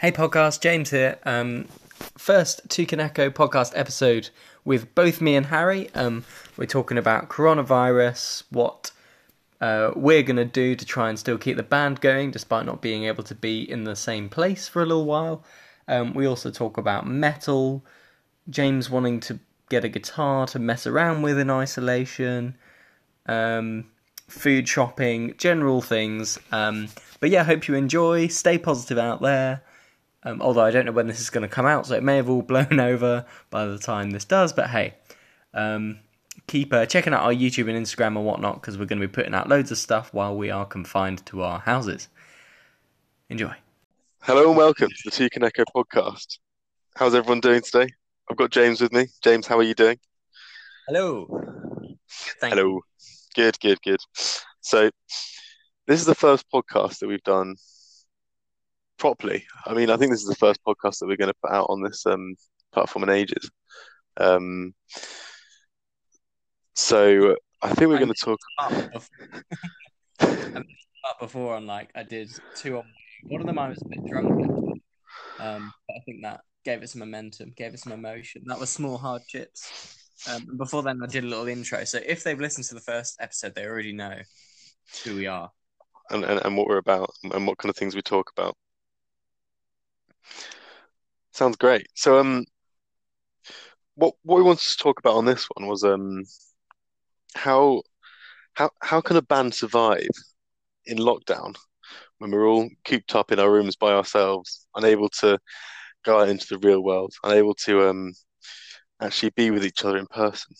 Hey, podcast, James here. Um, first Toucan Echo podcast episode with both me and Harry. Um, we're talking about coronavirus, what uh, we're going to do to try and still keep the band going despite not being able to be in the same place for a little while. Um, we also talk about metal, James wanting to get a guitar to mess around with in isolation, um, food shopping, general things. Um, but yeah, hope you enjoy. Stay positive out there. Um, although I don't know when this is going to come out, so it may have all blown over by the time this does. But hey, um, keep uh, checking out our YouTube and Instagram and whatnot because we're going to be putting out loads of stuff while we are confined to our houses. Enjoy. Hello and welcome to the Toucan Echo podcast. How's everyone doing today? I've got James with me. James, how are you doing? Hello. Thank Hello. You. Good, good, good. So, this is the first podcast that we've done properly. I mean, I think this is the first podcast that we're going to put out on this um, platform in ages. Um, so, I think we're going to talk. Up before on like I did two on one of them I was a bit drunk, um, but I think that gave it some momentum, gave it some emotion. That was small hard chips. Um, and before then, I did a little intro. So if they've listened to the first episode, they already know who we are and, and, and what we're about and what kind of things we talk about. Sounds great. So, um, what what we wanted to talk about on this one was um, how how how can a band survive in lockdown when we're all cooped up in our rooms by ourselves, unable to go out into the real world, unable to um actually be with each other in person?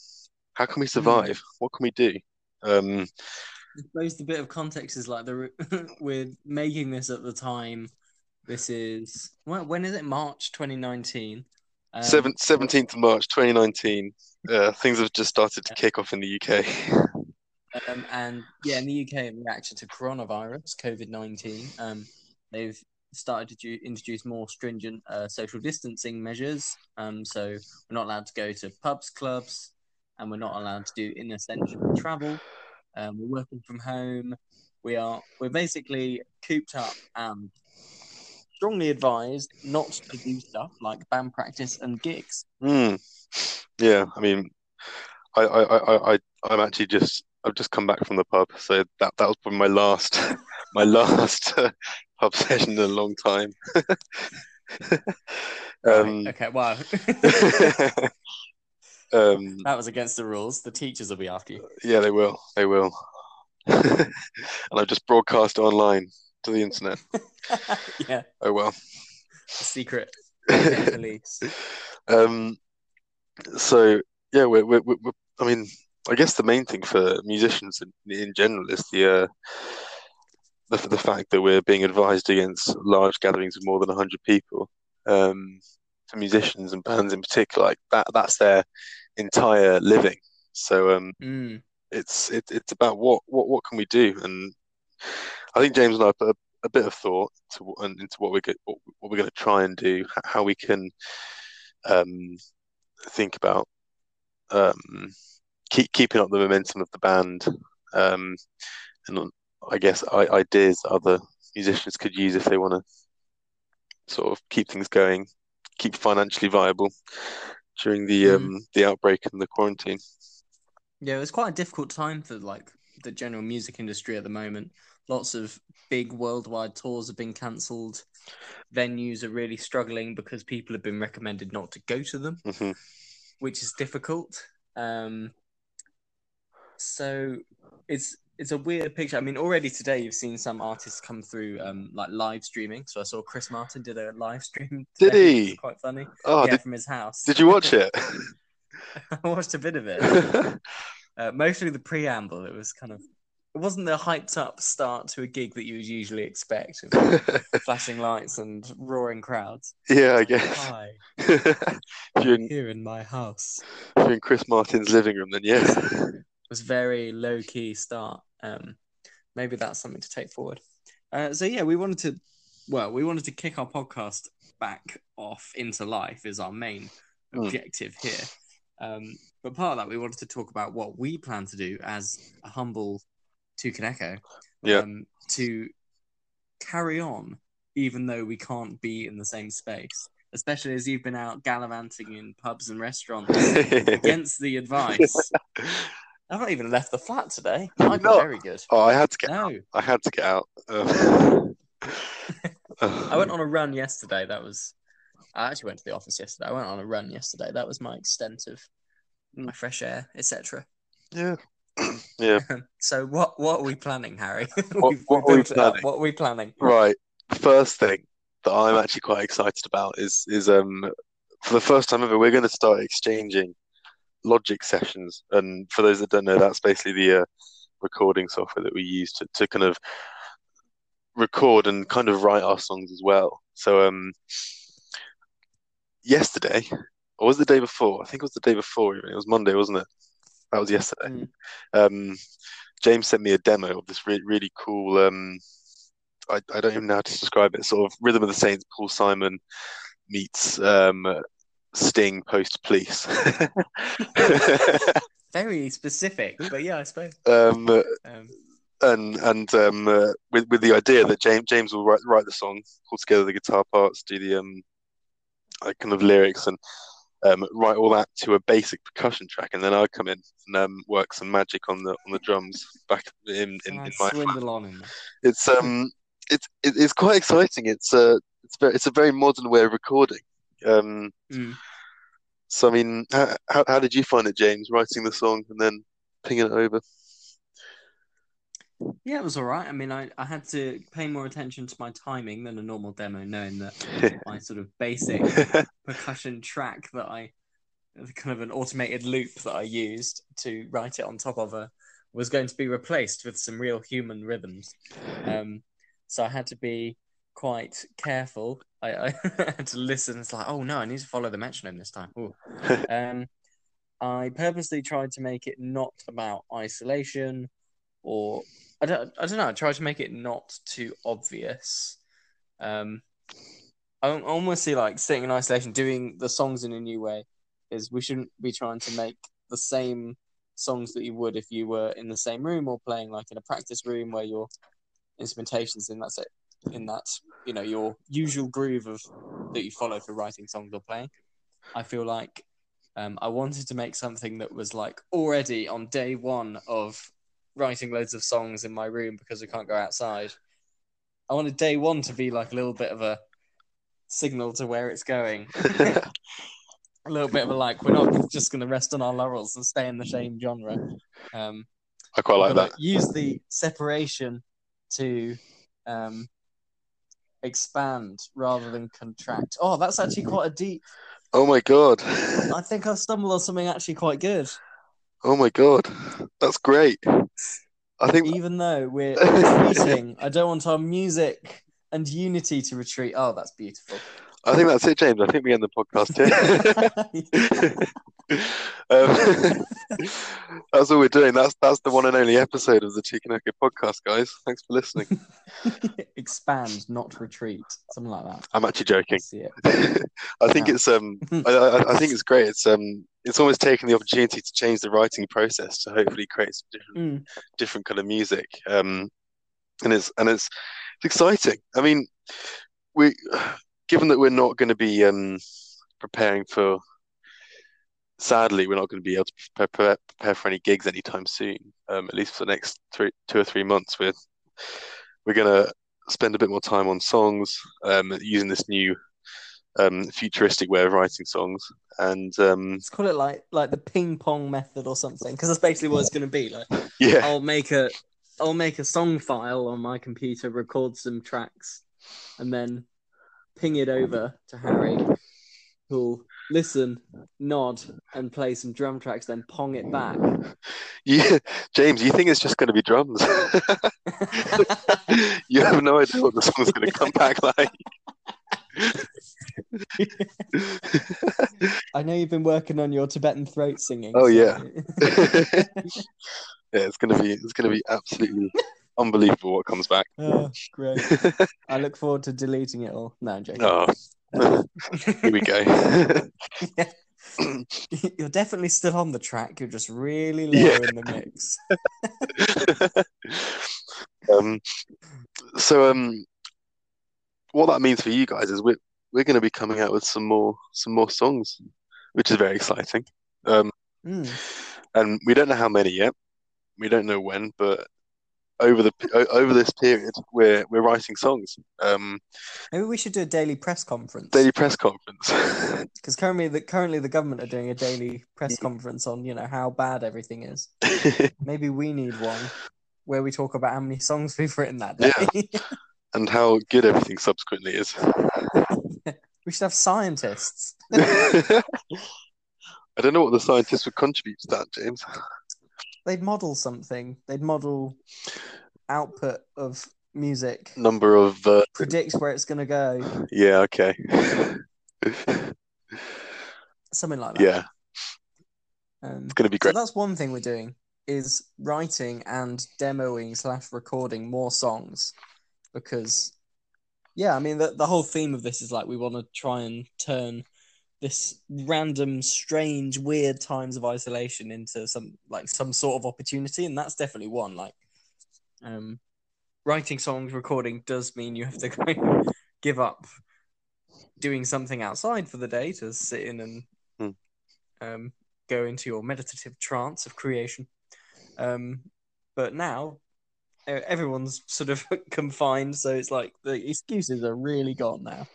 How can we survive? Mm. What can we do? Um, I suppose the bit of context is like the we're making this at the time this is when, when is it? March 2019. Um, 17th of March 2019. Uh, things have just started to kick off in the UK. Um, and yeah, in the UK, in reaction to coronavirus, COVID 19, um, they've started to introduce more stringent uh, social distancing measures. Um, so we're not allowed to go to pubs, clubs, and we're not allowed to do inessential travel. Um, we're working from home. We are we're basically cooped up and strongly advised not to do stuff like band practice and gigs. Mm. Yeah, I mean, I, I, I, I, I'm actually just I've just come back from the pub, so that that was probably my last my last uh, pub session in a long time. um, right. Okay, wow. um, that was against the rules. The teachers will be after you. Yeah, they will. They will. and I've just broadcast online to the internet. yeah. Oh well. secret police. um. So yeah, we're, we're, we're, I mean, I guess the main thing for musicians in, in general is the uh, the the fact that we're being advised against large gatherings of more than hundred people. Um, for musicians and bands in particular, like that that's their entire living. So um, mm. it's it, it's about what what what can we do and I think James and I put a, a bit of thought to, into what we're what, what we're going to try and do, how we can um, think about um, keep keeping up the momentum of the band, um, and I guess ideas other musicians could use if they want to sort of keep things going, keep financially viable during the mm. um, the outbreak and the quarantine. Yeah, it was quite a difficult time for like the general music industry at the moment. Lots of big worldwide tours have been cancelled. Venues are really struggling because people have been recommended not to go to them, mm-hmm. which is difficult. Um, so it's it's a weird picture. I mean, already today you've seen some artists come through um, like live streaming. So I saw Chris Martin did a live stream. Did he? Quite funny. Oh, yeah, did, from his house. Did you watch it? I watched a bit of it. uh, mostly the preamble. It was kind of it wasn't the hyped up start to a gig that you would usually expect flashing lights and roaring crowds. Yeah i guess. Hi you're in, here in my house. if you're in chris martin's living room then yes. it was very low key start. Um maybe that's something to take forward. Uh, so yeah we wanted to well we wanted to kick our podcast back off into life is our main mm. objective here. Um but part of that we wanted to talk about what we plan to do as a humble Toucan Echo, yeah. Um, to carry on even though we can't be in the same space. Especially as you've been out gallivanting in pubs and restaurants against the advice. I've not even left the flat today. I'd be very good. oh, I had to get. No, I had to get out. Um, I went on a run yesterday. That was. I actually went to the office yesterday. I went on a run yesterday. That was my extent of my fresh air, etc. Yeah, yeah. So what what are we planning, Harry? What- what are we built it up. planning? What are we planning? Right. First thing that I'm actually quite excited about is is um for the first time ever we're going to start exchanging Logic sessions, and for those that don't know, that's basically the uh, recording software that we use to to kind of record and kind of write our songs as well. So um yesterday, or was it the day before? I think it was the day before. Even it was Monday, wasn't it? That was yesterday. Mm. Um, James sent me a demo of this really really cool. Um, I I don't even know how to describe it. Sort of Rhythm of the Saints, Paul Simon meets um, Sting post Police. Very specific, but yeah, I suppose. um, Um, and and um, uh, with with the idea that James James will write write the song, pull together the guitar parts, do the um, kind of lyrics, and um, write all that to a basic percussion track, and then I come in and um, work some magic on the on the drums back in in, and in my swindle on in there. it's um it's it's quite exciting. It's a it's very it's a very modern way of recording. Um, Mm. so I mean, how, how how did you find it, James, writing the song and then pinging it over? Yeah, it was all right. I mean, I, I had to pay more attention to my timing than a normal demo, knowing that my sort of basic percussion track that I, kind of an automated loop that I used to write it on top of a, was going to be replaced with some real human rhythms. Um, so I had to be quite careful. I, I had to listen. It's like, oh no, I need to follow the metronome this time. Um, I purposely tried to make it not about isolation, or I don't, I don't know. I tried to make it not too obvious. Um, I al- almost see like sitting in isolation, doing the songs in a new way. Is we shouldn't be trying to make the same songs that you would if you were in the same room or playing like in a practice room where your instrumentation's in that's it in that you know your usual groove of that you follow for writing songs or playing. I feel like um, I wanted to make something that was like already on day one of writing loads of songs in my room because we can't go outside. I wanted day one to be like a little bit of a signal to where it's going. a little bit of a like, we're not just going to rest on our laurels and stay in the same genre. Um, I quite like that. Use the separation to um, expand rather than contract. Oh, that's actually quite a deep. Oh my god. I think I've stumbled on something actually quite good. Oh my god. That's great. I think Even though we're retreating, I don't want our music and unity to retreat. Oh, that's beautiful. I think that's it, James. I think we end the podcast here. um, that's all we're doing. That's that's the one and only episode of the Chicken Echo podcast, guys. Thanks for listening. Expand, not retreat. Something like that. I'm actually joking. I see it. I think Yeah. it's um I, I, I think it's great. It's um it's almost taking the opportunity to change the writing process to hopefully create some different Mm. different kind of music. Um and it's and it's it's exciting. I mean we given that we're not going to be um preparing for sadly we're not going to be able to prepare, prepare, for any gigs anytime soon. Um at least for the next three two or three months we're we're gonna spend a bit more time on songs, um using this new um, futuristic way of writing songs. And um, Let's call it like like the ping pong method or something, because that's basically what it's going to be. Like, yeah, I'll make a I'll make a song file on my computer, record some tracks, and then ping it over to Harry, who'll listen, nod, and play some drum tracks, then pong it back. yeah, James, you think it's just going to be drums? you have no idea what the song's going to come back like. I know you've been working on your Tibetan throat singing. Oh, so- yeah. yeah, it's going to be it's going to be absolutely unbelievable what comes back. oh, great. I look forward to deleting it all. No, I'm joking. oh, here we go. You're definitely still on the track. You're just really low Yeah. in the mix. um, so um, what that means for you guys is we're we're going to be coming out with some more some more songs, which is very exciting. Um, Mm. and we don't know how many yet. We don't know when, but over the over this period, we're we're writing songs. Um, Maybe we should do a daily press conference. daily press conference. Because currently, the currently the government are doing a daily press conference on you know how bad everything is. Maybe we need one where we talk about how many songs we've written that day. and how good everything subsequently is. we should have scientists. I don't know what the scientists would contribute to that, James. They'd model something. They'd model output of music. Number of uh, Predict where it's gonna go. yeah, okay. Something like that. yeah, Um, it's gonna be So great. that's one thing we're doing is writing and demoing slash recording more songs because yeah, I mean the the whole theme of this is like we want to try and turn this random, strange, weird times of isolation into some like some sort of opportunity, and that's definitely one. Like, um, writing songs, recording does mean you have to kind of give up doing something outside for the day to sit in and Hmm. um, go into your meditative trance of creation. Um, but now everyone's sort of confined, so it's like the excuses are really gone now.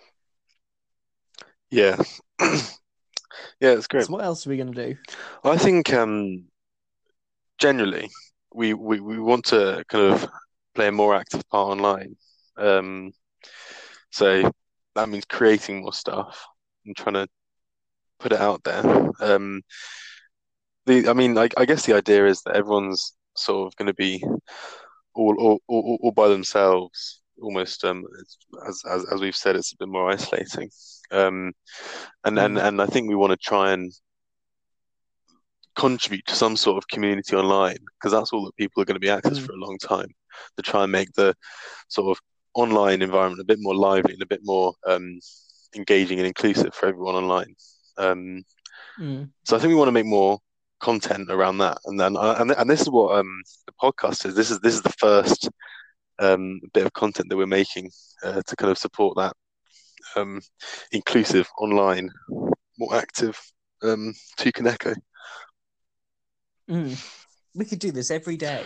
Yeah, yeah, it's great. So what else are we gonna do? I think um, generally we, we we want to kind of play a more active part online. Um, so that means creating more stuff and trying to put it out there. Um, the I mean, I, I guess the idea is that everyone's sort of going to be all all, all all by themselves, almost. Um, as as as we've said, it's a bit more isolating. Um, and and and I think we want to try and contribute to some sort of community online because that's all that people are going to be accessed Mm. for a long time to try and make the sort of online environment a bit more lively and a bit more um, engaging and inclusive for everyone online. Um, Mm. so I think we want to make more content around that, and then uh, and and this is what um, the podcast is. This is this is the first um, bit of content that we're making uh, to kind of support that um, inclusive online, more active um, Toucan Echo. Mm. We could do this every day.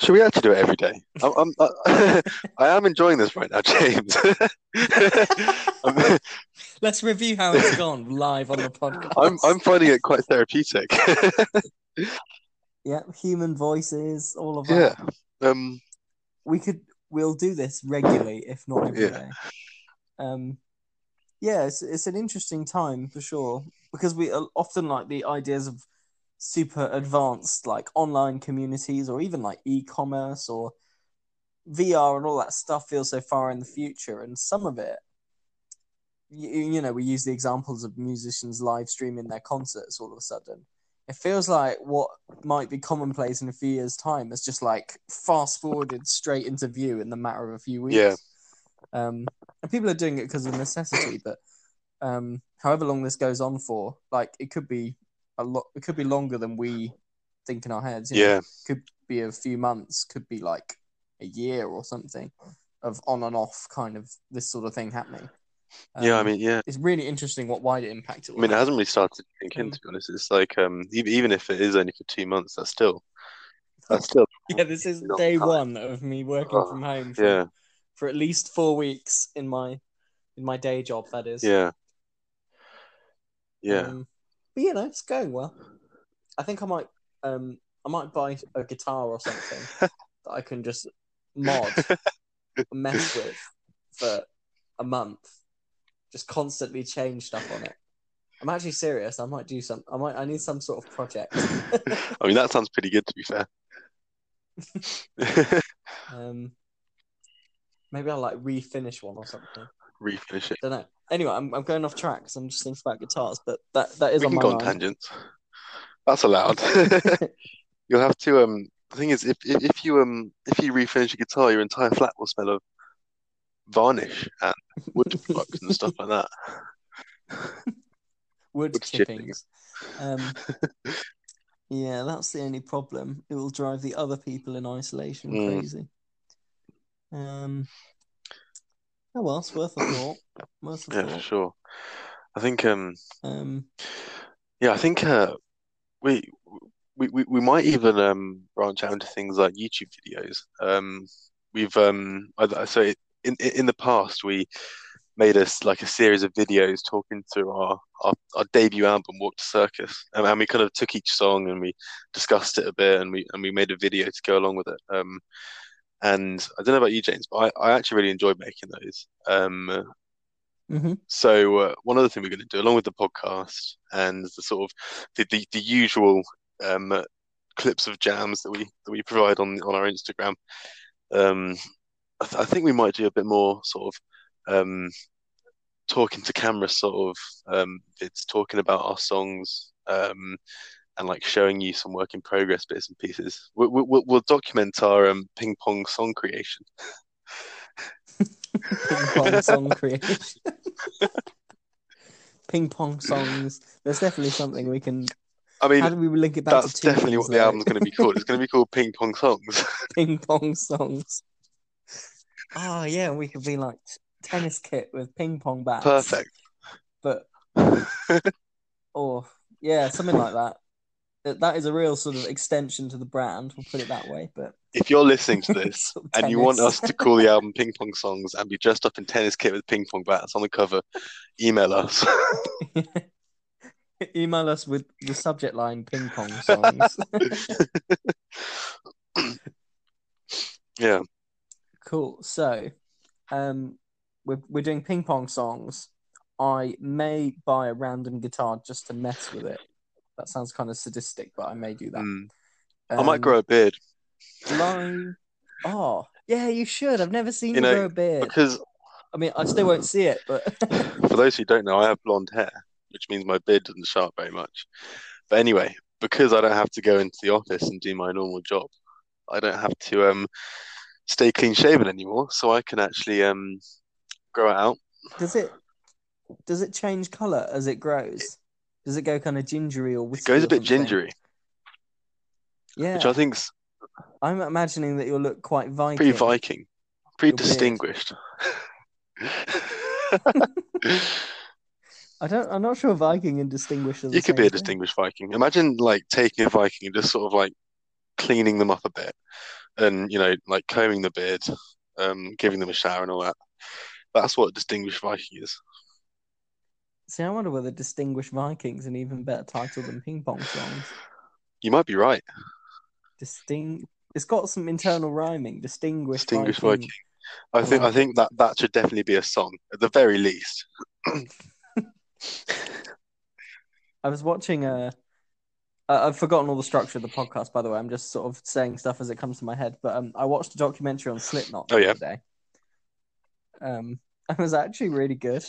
Should we actually do it every day? I'm, I'm, I, I am enjoying this right now, James. Let's review how it's gone live on the podcast. I'm, I'm finding it quite therapeutic. yeah, human voices, all of that. yeah. Um, We could, we'll do this regularly, if not every Yeah. day. Um, yeah, it's it's an interesting time for sure because we uh, often like the ideas of super advanced like online communities or even like e-commerce or VR and all that stuff feels so far in the future, and some of it you, you know, we use the examples of musicians live streaming their concerts all of a sudden. It feels like what might be commonplace in a few years' time is just like fast forwarded straight into view in the matter of a few weeks. Yeah. Um, and people are doing it because of necessity, but um, however long this goes on for, like it could be a lot. It could be longer than we think in our heads. you know? yeah. could be a few months, could be like a year or something of on and off kind of this sort of thing happening. Yeah. I Um, mean, yeah. it's really interesting what wider impact it I mean, it hasn't really started to sink in, Um, to be honest. It's like, um, even, even if it is only for two months, that's still, that's still, Yeah, this is day time. one of me working Oh, from home for, yeah, for at least four weeks in my in my day job. That is. yeah, yeah. Um, but you know, it's going well. I think I might um I might buy a guitar or something that I can just mod mess with for a month. Just constantly change stuff on it. I'm actually serious. I might do some. I might. I need some sort of project. I mean, that sounds pretty good, to be fair. um, maybe I'll like refinish one or something. Refinish it. Don't know. Anyway, I'm I'm going off track because I'm just thinking about guitars, but that that is We on can my go on mind. tangents. That's allowed. You'll have to um the thing is if, if if you um if you refinish your guitar, your entire flat will smell of varnish and wood products and stuff like that. Wood Wood chippings. chipping. Um, yeah, that's the only problem. It will drive the other people in isolation Mm. crazy. Um, Oh well, it's worth a thought. Worth a Yeah, for sure. I think um Um, yeah, I think uh we we we, we might even um branch out into things like YouTube videos. Um we've um I, so in in the past we made us like a series of videos talking through our our, our debut album Walk to Circus and, and we kind of took each song and we discussed it a bit and we and we made a video to go along with it. Um and I don't know about you, James, but I, I actually really enjoyed making those. Um mhm. So uh, one other thing we're going to do, along with the podcast and the sort of the the, the usual um, clips of jams that we that we provide on on our Instagram, um, I, th I think we might do a bit more sort of um, talking to camera sort of um, vids, talking about our songs. Um, and like showing you some work in progress bits and pieces. We, we, we'll, document our um, ping pong song creation. Ping pong song creation. Ping pong songs. There's definitely something we can. I mean, How do we link it back that's definitely what the album's going to be called. It's going to be called Ping Pong Songs. Ping pong songs. Oh yeah, we could be like tennis kit with ping pong bats. Perfect. But or oh, yeah, something like that. That- That is a real sort of extension to the brand. We'll put it that way. But If you're listening to this Sort of and you want us to call the album Ping Pong Songs and be dressed up in tennis kit with ping pong bats on the cover, email us. email us with the subject line ping pong songs. yeah. Cool. So, um, we're we're doing ping pong songs. I may buy a random guitar just to mess with it. That sounds kind of sadistic, but I may do that. Mm. I might Um, grow a beard Live. Oh, yeah, you should. I've never seen You you, know, grow a beard. because I mean, I still won't see it, but for those who don't know, I have blonde hair, which means my beard doesn't show up very much. But anyway, because I don't have to go into the office and do my normal job, I don't have to um stay clean shaven anymore, so I can actually um grow it out. does it does it change color as it grows? Does it go kind of gingery or It goes a bit gingery, Yeah, which I think's I'm imagining that you'll look quite Viking. pretty Viking, pretty Your distinguished. I don't. I'm not sure Viking and distinguished. You could be a thing. distinguished Viking. Imagine like taking a Viking and just sort of like cleaning them up a bit, and you know, like combing the beard, um, giving them a shower and all that. That's what a distinguished Viking is. See, I wonder whether distinguished Vikings an even better title than ping pong songs. You might be right. Disting. It's got some internal rhyming. Distinguished, Distinguished Viking. Viking. I think I think that that should definitely be a song at the very least. I was watching a. I- I've forgotten all the structure of the podcast, by the way. I'm just sort of saying stuff as it comes to my head. But um, I watched a documentary on Slipknot the Oh, yeah. other day. Um, it was actually really good.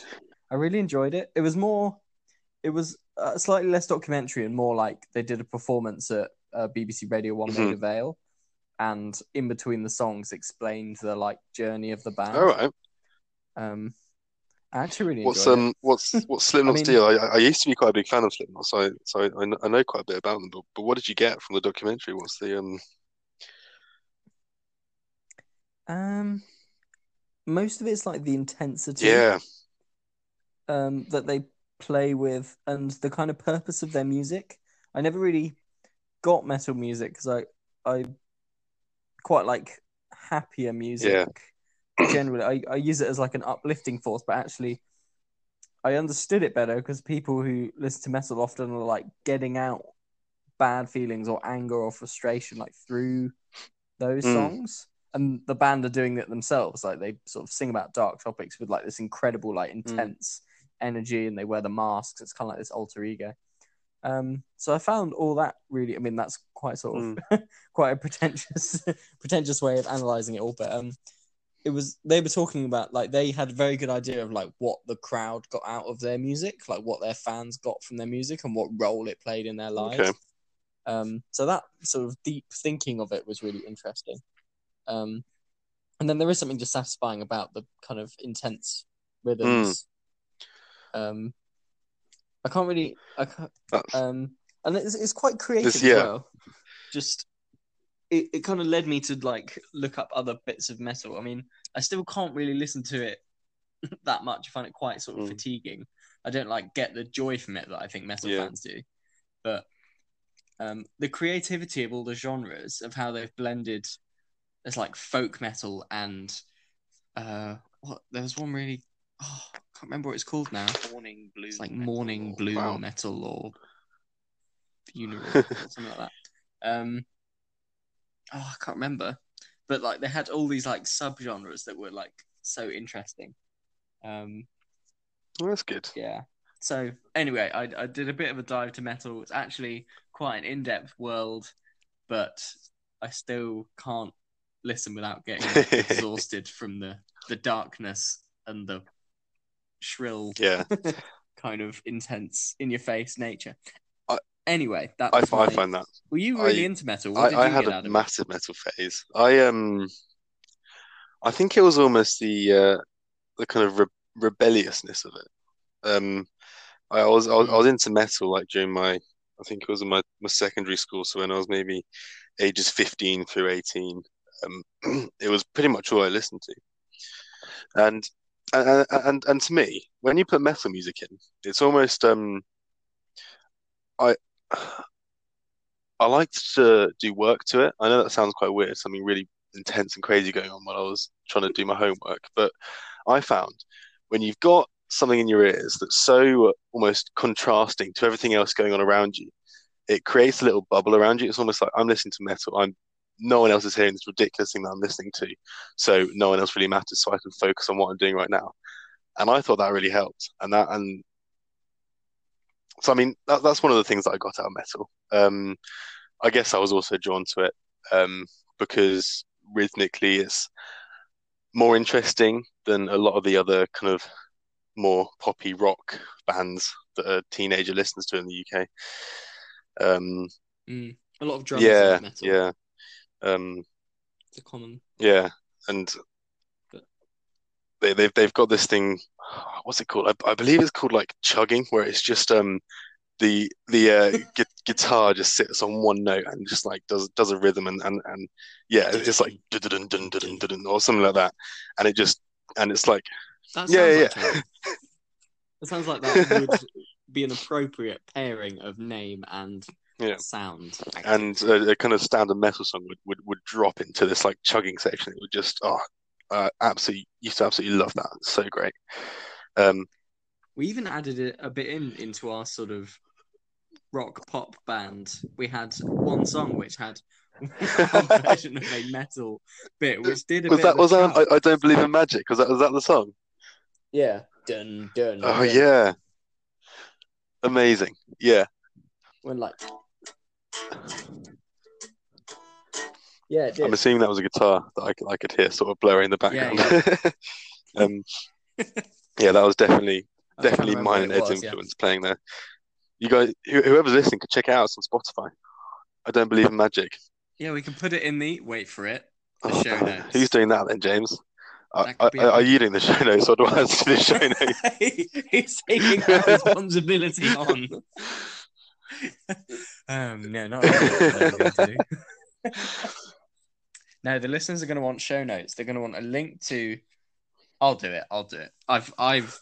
I really enjoyed it. It was more, it was uh, slightly less documentary and more like they did a performance at uh, BBC Radio One Mhm. Maida Vale, and in between the songs explained the like journey of the band. All right. Um, I actually really What's enjoyed it. um what's what's Slipknot's mean- deal? I, I used to be quite a big fan of Slipknot, so I, so I, I know quite a bit about them. But, but what did you get from the documentary? What's the um Um, most of it's like the intensity. yeah um, that they play with and the kind of purpose of their music. I never really got metal music because I I quite like happier music. Generally, I, I use it as like an uplifting force, but actually, I understood it better because people who listen to metal often are like getting out bad feelings or anger or frustration like through those Mm. songs. And the band are doing it themselves. Like they sort of sing about dark topics with like this incredible, like intense energy, and they wear the masks. It's kind of like this alter ego. Um, so I found all that really. I mean, that's quite sort of quite a pretentious, pretentious way of analyzing it all. But um, it was they were talking about like they had a very good idea of like what the crowd got out of their music, like what their fans got from their music, and what role it played in their lives. Okay. Um, so that sort of deep thinking of it was really interesting. Um, and then there is something just satisfying about the kind of intense rhythms. Um, I can't really, I can't, um, and it's, it's quite creative This- as yeah. well. Just it, it kind of led me to like look up other bits of metal. I mean, I still can't really listen to it that much. I find it quite sort of Mm. fatiguing. I don't like get the joy from it that I think metal Yeah. fans do. But um, the creativity of all the genres of how they've blended, there's like folk metal and uh, what there was one really, oh, I can't remember what it's called now. Morning blue. It's like metal morning blue Wow. metal or funeral or something like that. Um, oh, I can't remember, but like they had all these like subgenres that were like so interesting. Um, Well, that's good. yeah. So anyway, I I did a bit of a dive to metal. It's actually quite an in-depth world, but I still can't listen without getting exhausted from the the darkness and the shrill Yeah, kind of intense in your face nature. Anyway, that I, was I find that. Were you really I- into metal? What I, I had a out of it? massive metal phase. I um, I think it was almost the uh, the kind of re rebelliousness of it. Um, I was I was, I was into metal like during my I think it was in my, my secondary school, so when I was maybe ages 15 through 18, um, it was pretty much all I listened to. And and and and to me, when you put metal music in, it's almost um, I I liked to do work to it. I know that sounds quite weird, something really intense and crazy going on while I was trying to do my homework, but I found when you've got something in your ears that's so almost contrasting to everything else going on around you, it creates a little bubble around you. It's almost like I'm listening to metal. I'm no one else is hearing this ridiculous thing that I'm listening to, so no one else really matters. So I can focus on what I'm doing right now, and I thought that really helped. And that and so I mean that, that's one of the things that I got out of metal. Um, I guess I was also drawn to it um, because rhythmically it's more interesting than a lot of the other kind of more poppy rock bands that a teenager listens to in the UK. Um, Mm. A lot of drums yeah, yeah, um, It's a common. yeah, and they they've they've got this thing. What's it called? I, I believe it's called like chugging, where it's just um the the uh, gu guitar just sits on one note and just like does does a rhythm and and, and yeah, it's like dun dun dun dun dun or something like that, and it just and it's like That Yeah, yeah, like. That sounds like that would be an appropriate pairing of name and Yeah. sound. and a, a kind of standard metal song would, would would drop into this like chugging section. It would just oh, uh, absolutely used to absolutely love that. It's so great. Um, We even added it a bit in into our sort of rock pop band. We had one song which had our version of a metal bit, which did a was bit that of a was that chug. I, I don't believe in magic? Was that was that the song? Yeah. Dun dun. Oh dun. yeah, amazing. Yeah, When like. Yeah, it did. I'm assuming that was a guitar that I, could- I could hear sort of blurring in the Yeah, background. um, yeah, that was definitely I'm trying to definitely mine and Ed's was, yeah. influence playing there. You guys, whoever's listening, could check it out. It's on Spotify. I don't believe in magic. Yeah, we can put it in the wait for it. The Oh, show notes. Who's doing that then, James? Are, That could be are- you doing the show notes or do I have to do the show notes? He's taking that responsibility on. um, no, not really. What I'm going to do. No, the listeners are going to want show notes. They're going to want a link to. I'll do it. I'll do it. I've I've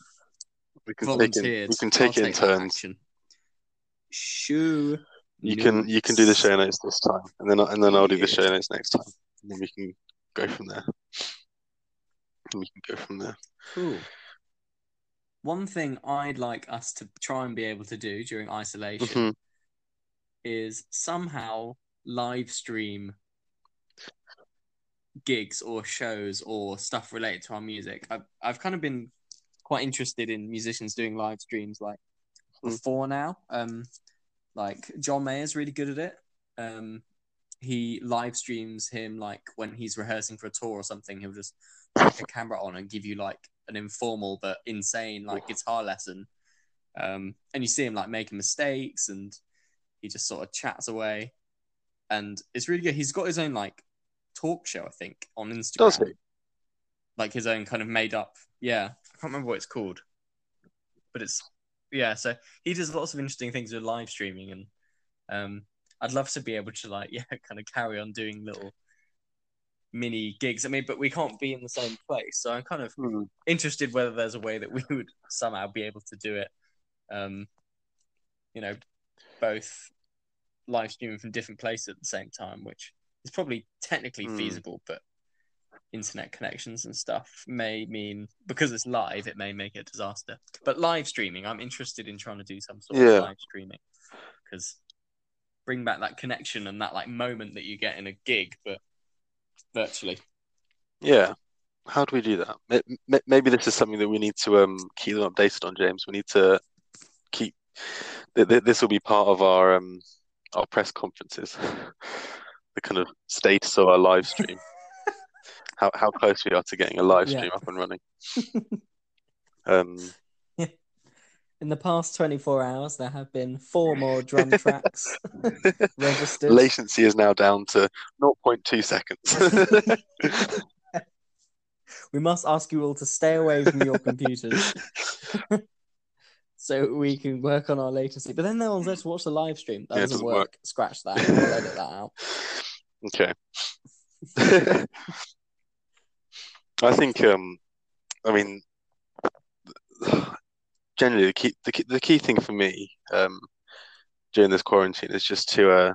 We can take it. volunteered. We can take I'll it in turns. Show. You can you can do the show notes this time, and then and then I'll do the show notes next time, and then we can go from there. And we can go from there. Cool. One thing I'd like us to try and be able to do during isolation Mhm. is somehow live stream gigs or shows or stuff related to our music. I've I've kind of been quite interested in musicians doing live streams like Mm. before now. Um, like John Mayer's really good at it. Um, he live streams him like when he's rehearsing for a tour or something. He'll just put a camera on and give you like an informal but insane like guitar lesson. Um, and you see him like making mistakes and he just sort of chats away. And it's really good. He's got his own like talk show, I think, on Instagram. Does he? Like his own kind of made up. Yeah. I can't remember what it's called. But it's yeah, so he does lots of interesting things with live streaming and um I'd love to be able to like yeah, kind of carry on doing little mini gigs. I mean, but we can't be in the same place, so I'm kind of Hmm. interested whether there's a way that we would somehow be able to do it. Um, you know, both live streaming from different places at the same time, which is probably technically Hmm. feasible, but internet connections and stuff may mean because it's live, it may make it a disaster. But live streaming, I'm interested in trying to do some sort Yeah. of live streaming because bring back that connection and that like moment that you get in a gig, but virtually. Yeah. How do we do that? May- may- Maybe this is something that we need to um keep them updated on, James. We need to keep th th this will be part of our um our press conferences, the kind of status of our live stream, how how close we are to getting a live Yeah. stream up and running. Um, In the past 24 hours, there have been four more drum tracks registered. latency is now down to 0.2 seconds. We must ask you all to stay away from your computers so we can work on our latency. But then no one's there to watch the live stream. That Yeah, doesn't, doesn't work. work. Scratch that. We'll edit that out. Okay. I think um I mean generally the key the key, the key thing for me um during this quarantine is just to uh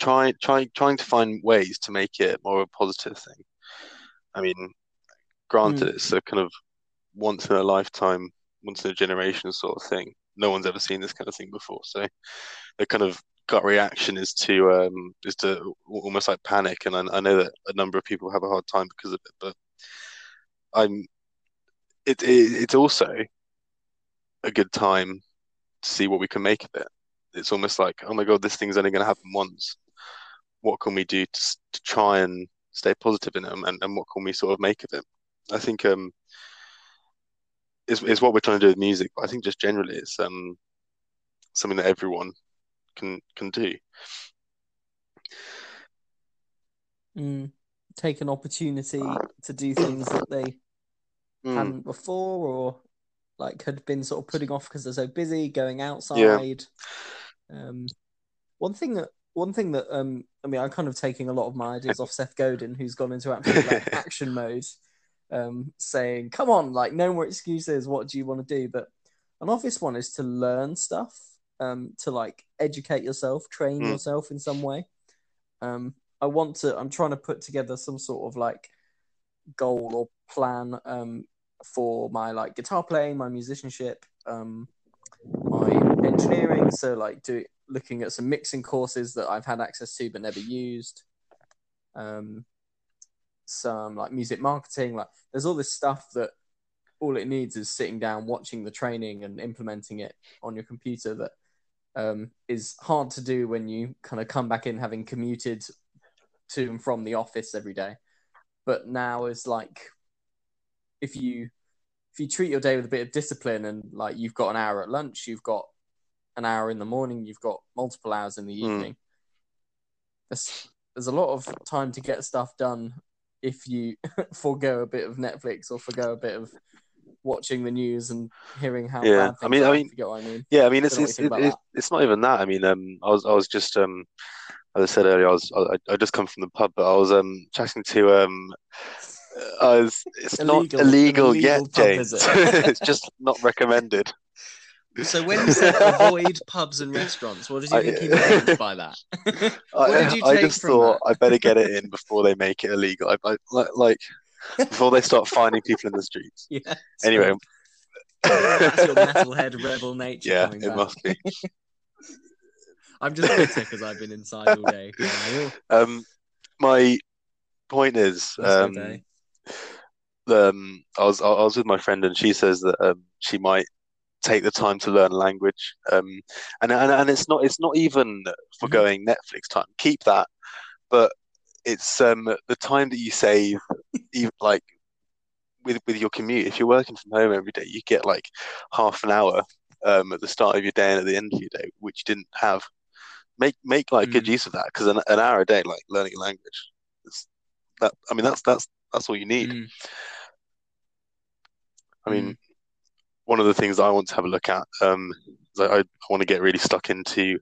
try try trying to find ways to make it more of a positive thing. I mean, granted Mm. it's a kind of once in a lifetime, once in a generation sort of thing. No one's ever seen this kind of thing before, so the kind of gut reaction is to um is to almost like panic, and I, I know that a number of people have a hard time because of it, but I'm it, it it's also a good time to see what we can make of it. It's almost like, oh my God, this thing's only going to happen once. What can we do to, to try and stay positive in it, and, and what can we sort of make of it? I think um is is what we're trying to do with music. But I think just generally, it's um something that everyone can can do. Mm. Take an opportunity to do things that they Mm, hadn't before or like had been sort of putting off because they're so busy going outside. Um, one thing that one thing that um, I mean, I'm kind of taking a lot of my ideas off Seth Godin, who's gone into absolute like action mode, um, saying, "Come on, like no more excuses. What do you want to do?" But an obvious one is to learn stuff, um, to like educate yourself, train Mm. yourself in some way. Um, I want to. I'm trying to put together some sort of like goal or plan um, for my like guitar playing, my musicianship, um, my engineering. So like do looking at some mixing courses that I've had access to but never used. Um, some like music marketing. Like there's all this stuff that all it needs is sitting down, watching the training, and implementing it on your computer. That um, is hard to do when you kind of come back in having commuted to and from the office every day. But now is like if you if you treat your day with a bit of discipline and like you've got an hour at lunch, you've got an hour in the morning, you've got multiple hours in the Mm. evening. There's there's a lot of time to get stuff done if you forego a bit of Netflix or forego a bit of watching the news and hearing how Yeah, bad I mean- I mean, you get what I mean. Yeah, I mean, it's it's you think it, about it, it's not even that. I mean, um, I was I was just um, as I said earlier, I was I, I just come from the pub, but I was um chatting to um, I was it's not Illegal- an illegal illegal yet, pub James. It's just not recommended. So when you said avoid pubs and restaurants, what did you think he meant by that? I, I just thought that? I better get it in before they make it illegal. I, I like, like before they start finding people in the streets. Yeah. Anyway, that's your metalhead rebel nature yeah, it back. must be. I'm just bitter because I've been inside all day. Yeah, Um, my point is, um, um, I was I was with my friend and she says that um, she might take the time to learn a language. Um, and and and it's not it's not even for going Netflix time. Keep that, but it's um the time that you save, even like with with your commute. If you're working from home every day, you get like half an hour um at the start of your day and at the end of your day, which you didn't have. Make make like good Mm. use of that because an, an hour a day, like learning a language, that I mean that's that's that's all you need. Mm. I mean, one of the things I want to have a look at, um, is I, I want to get really stuck into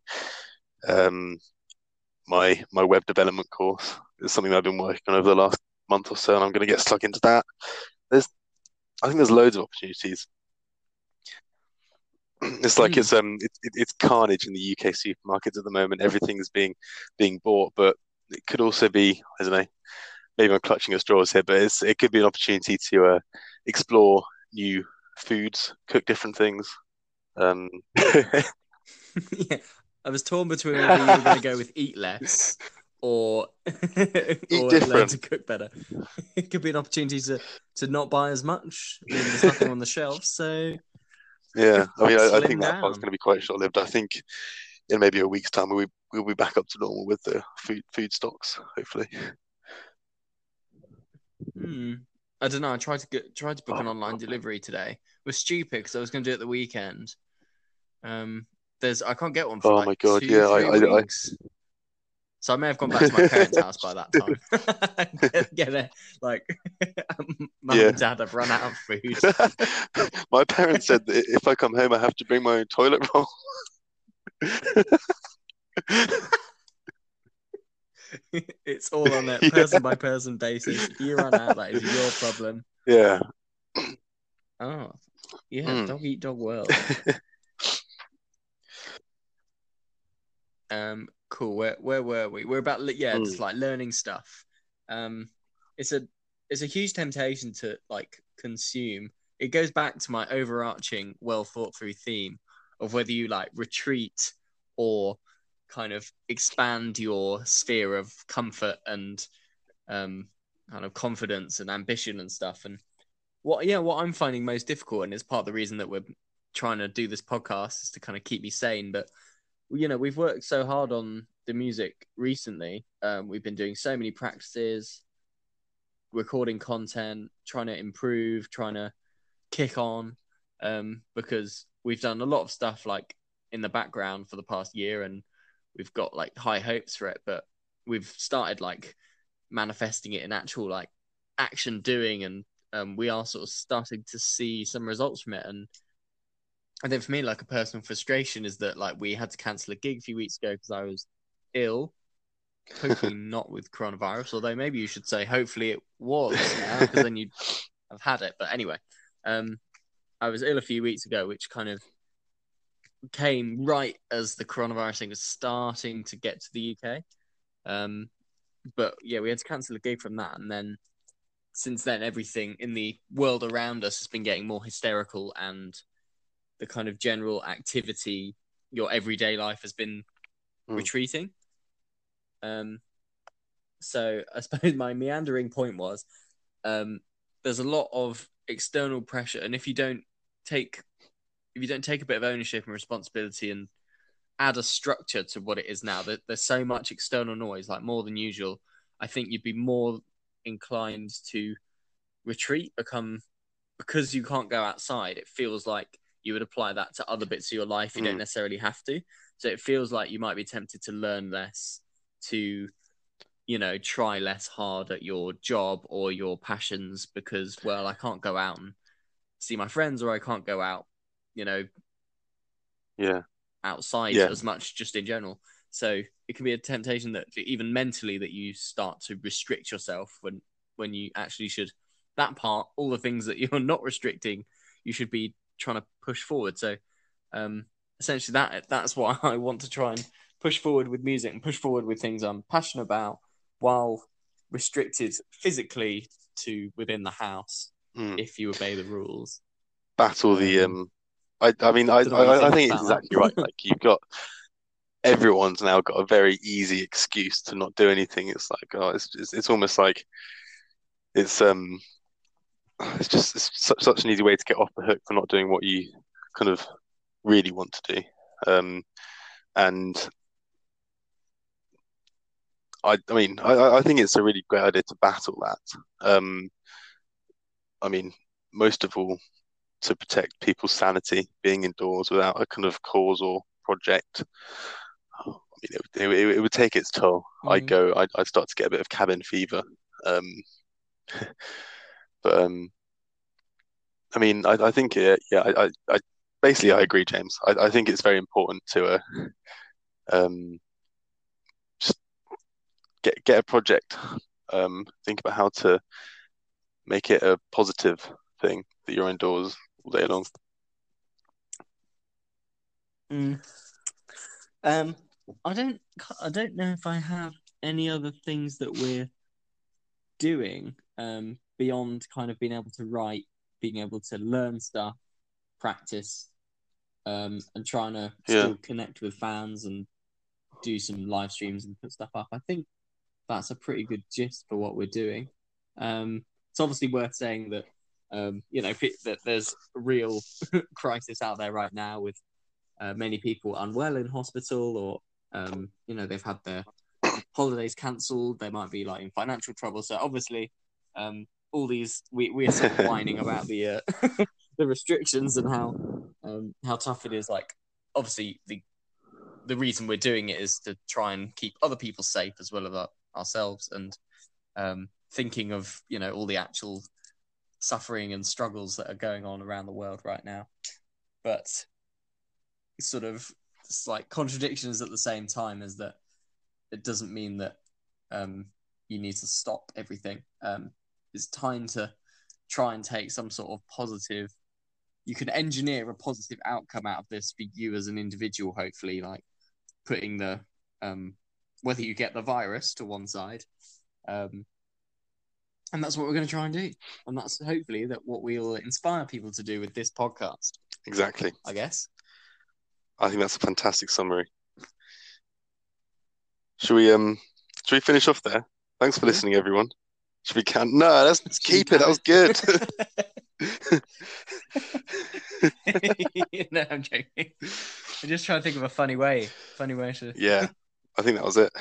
um, my my web development course. Is something I've been working on over the last month or so, and I'm going to get stuck into that. There's, I think there's loads of opportunities. It's like Mm. it's um it, it, it's carnage in the UK supermarkets at the moment. Everything's being being bought, but it could also be I don't know. Maybe I'm clutching at straws here, but it's it could be an opportunity to uh, explore new foods, cook different things. Um, yeah, I was torn between whether you were going to go with eat less or or learn different. to cook better. It could be an opportunity to to not buy as much. I mean, there's nothing on the shelf, so Yeah, I mean, I, I think that part's going to be quite short-lived. I think in maybe a week's time we'll be, we'll be back up to normal with the food food stocks, hopefully. hmm. I don't know. I tried to get tried to book an online delivery today. It was stupid because I was going to do it the weekend. Um, there's I can't get one for Oh like my God, two, yeah, I- I- I-. So I may have gone back to my parents' house by that time. get, get like mum Yeah. and dad have run out of food. My parents said that if I come home, I have to bring my own toilet roll. it's all on a person by person basis. If you run out, that is your problem. Yeah, Oh, yeah, Mm. dog eat dog world. Um, cool. Where where were we? We're about yeah, just Mm. like learning stuff. Um, it's a it's a huge temptation to like consume. It goes back to my overarching, well thought through theme of whether you like retreat or kind of expand your sphere of comfort and um kind of confidence and ambition and stuff. And what yeah, what I'm finding most difficult, and it's part of the reason that we're trying to do this podcast is to kind of keep me sane, but you know we've worked so hard on the music recently. Um, we've been doing so many practices recording content trying to improve trying to kick on um, because we've done a lot of stuff like in the background for the past year and we've got like high hopes for it but we've started like manifesting it in actual like action doing and um, we are sort of starting to see some results from it and I then for me, like a personal frustration is that like we had to cancel a gig a few weeks ago because I was ill. Hopefully not with coronavirus, although maybe you should say hopefully it was because then you'd have had it. But anyway, um, I was ill a few weeks ago, which kind of came right as the coronavirus thing was starting to get to the UK. Um, but yeah, we had to cancel a gig from that, and then since then, everything in the world around us has been getting more hysterical and the kind of general activity, your everyday life has been Mm. retreating. Um, so I suppose my meandering point was, um, there's a lot of external pressure, and if you don't take, if you don't take a bit of ownership and responsibility and add a structure to what it is now, that there's so much external noise, like more than usual. I think you'd be more inclined to retreat, become because you can't go outside. It feels like you would apply that to other bits of your life. You don't Mm. necessarily have to. So it feels like you might be tempted to learn less, to, you know, try less hard at your job or your passions because, well, I can't go out and see my friends or I can't go out, you know, yeah, outside Yeah. as much just in general. So it can be a temptation that even mentally that you start to restrict yourself when when you actually should that part, all the things that you're not restricting, you should be trying to push forward. So um essentially that that's what I want to try and push forward with music and push forward with things I'm passionate about while restricted physically to within the house Mm. if you obey the rules. battle the Um, um. I I mean I don't know what you I, I think it's exactly right. Like you've got everyone's now got a very easy excuse to not do anything. It's like oh, it's it's, it's almost like it's um, it's just it's such such an easy way to get off the hook for not doing what you kind of really want to do. Um, and I I mean I I- I think it's a really great idea to battle that. Um, I mean most of all to protect people's sanity, being indoors without a kind of cause or project. I mean, it, it, it would take its toll. I'd Mhm. go, I'd, I'd start to get a bit of cabin fever. Um, but um, I mean, I, I think it, yeah, I, I, basically I agree, James. I, I think it's very important to uh, um, just get get a project. Um, think about how to make it a positive thing that you're indoors all day long. Mm. Um, I don't. I don't know if I have any other things that we're doing um, beyond kind of being able to write, being able to learn stuff, practice, um, and trying to Yeah. still connect with fans and do some live streams and put stuff up. I think that's a pretty good gist for what we're doing. Um, it's obviously worth saying that um, you know that there's a real crisis out there right now with uh, many people unwell in hospital or um, you know they've had their holidays cancelled they might be like in financial trouble so obviously um, all these we, we're sort of whining about the uh, the restrictions and how um, how tough it is like obviously the the reason we're doing it is to try and keep other people safe as well as our, ourselves and um, thinking of you know all the actual suffering and struggles that are going on around the world right now. But sort of like contradictions at the same time is that it doesn't mean that um, you need to stop everything. Um, it's time to try and take some sort of positive you can engineer a positive outcome out of this for you as an individual hopefully like putting the um, whether you get the virus to one side um, and that's what we're going to try and do and that's hopefully that what we'll inspire people to do with this podcast Exactly. i guess I think that's a fantastic summary. Should we um should we finish off there? Thanks for Yeah. listening, everyone. Should we count? No, let's keep it. That was good. no, I'm joking. I'm just trying to think of a funny way. Funny way to. yeah, I think that was it.